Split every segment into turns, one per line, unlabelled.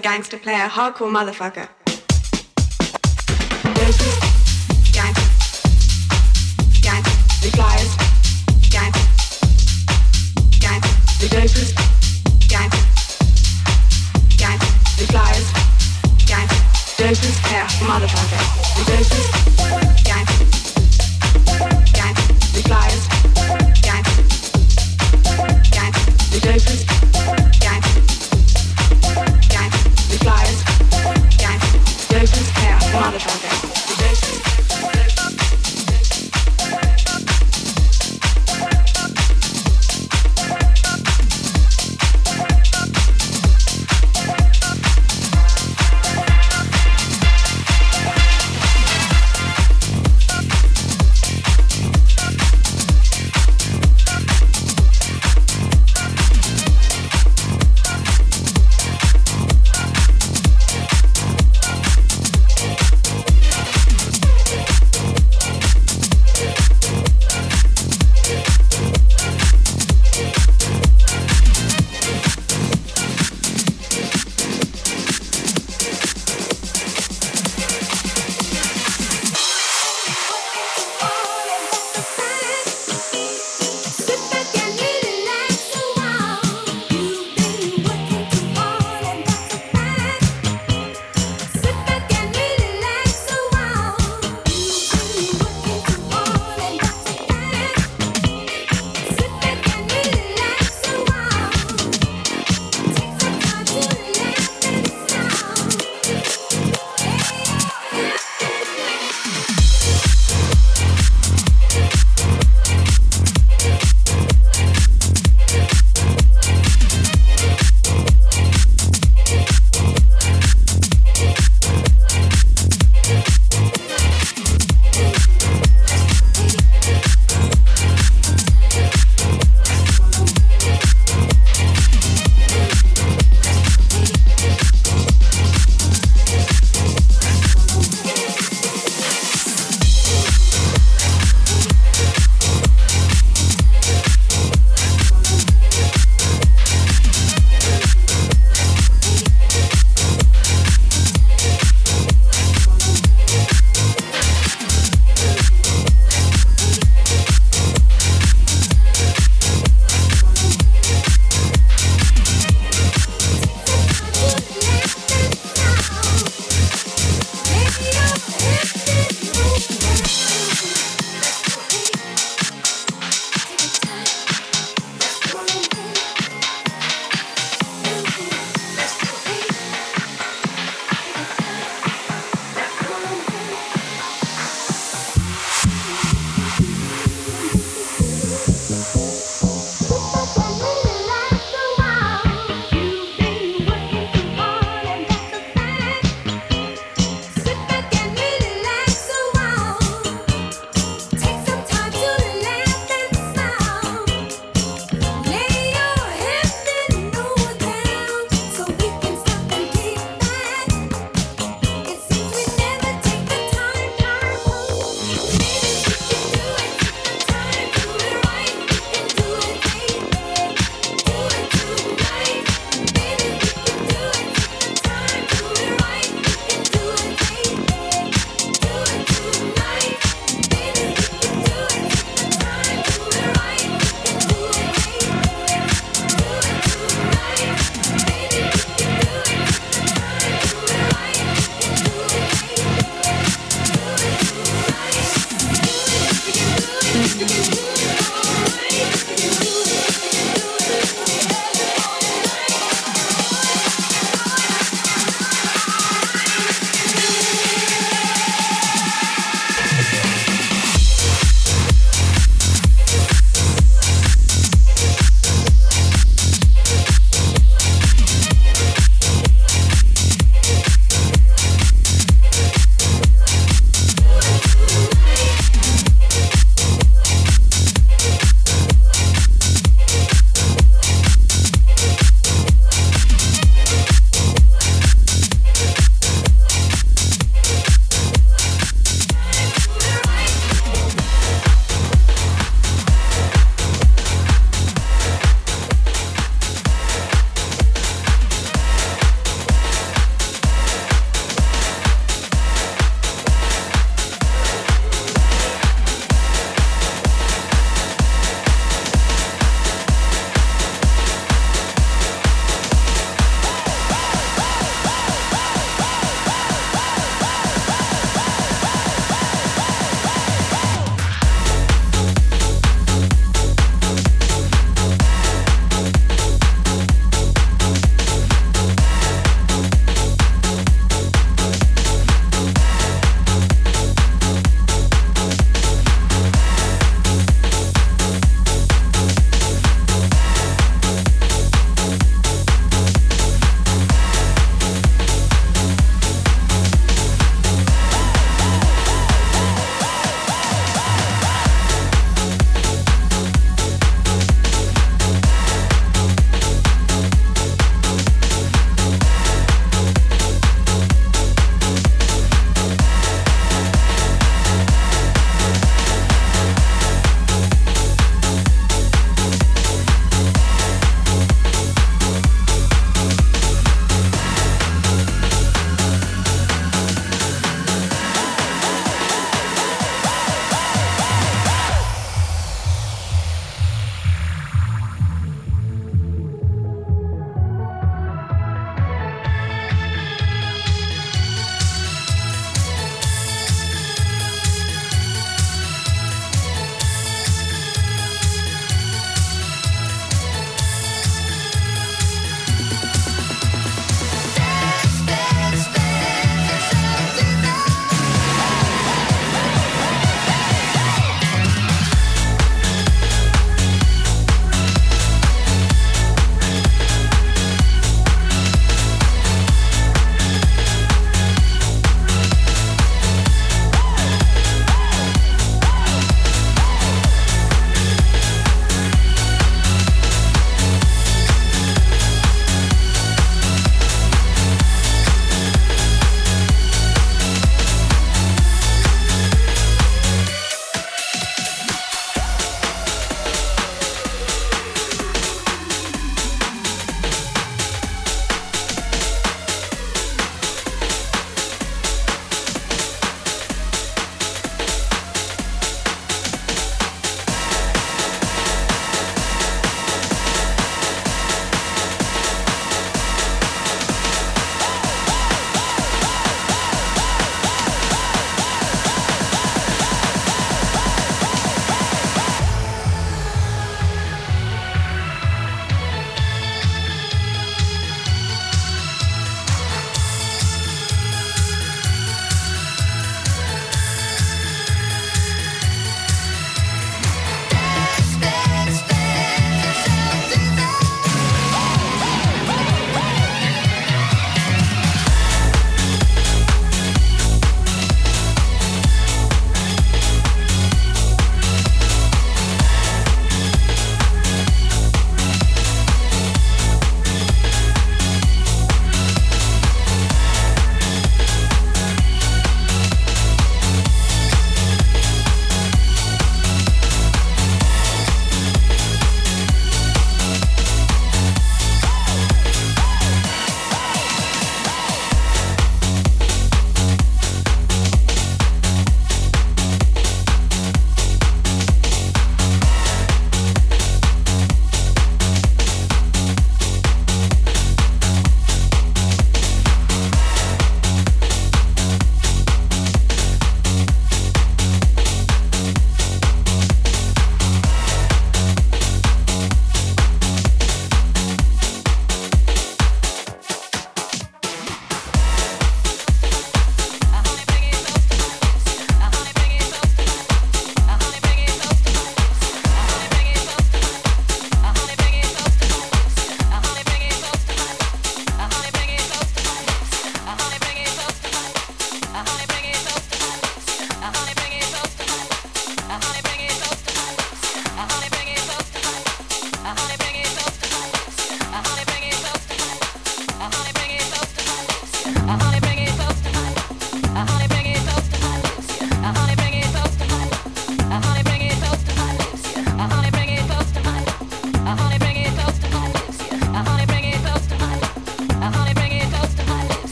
gangster, player, hardcore motherfucker.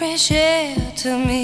fresh air to me.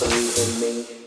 believe in me.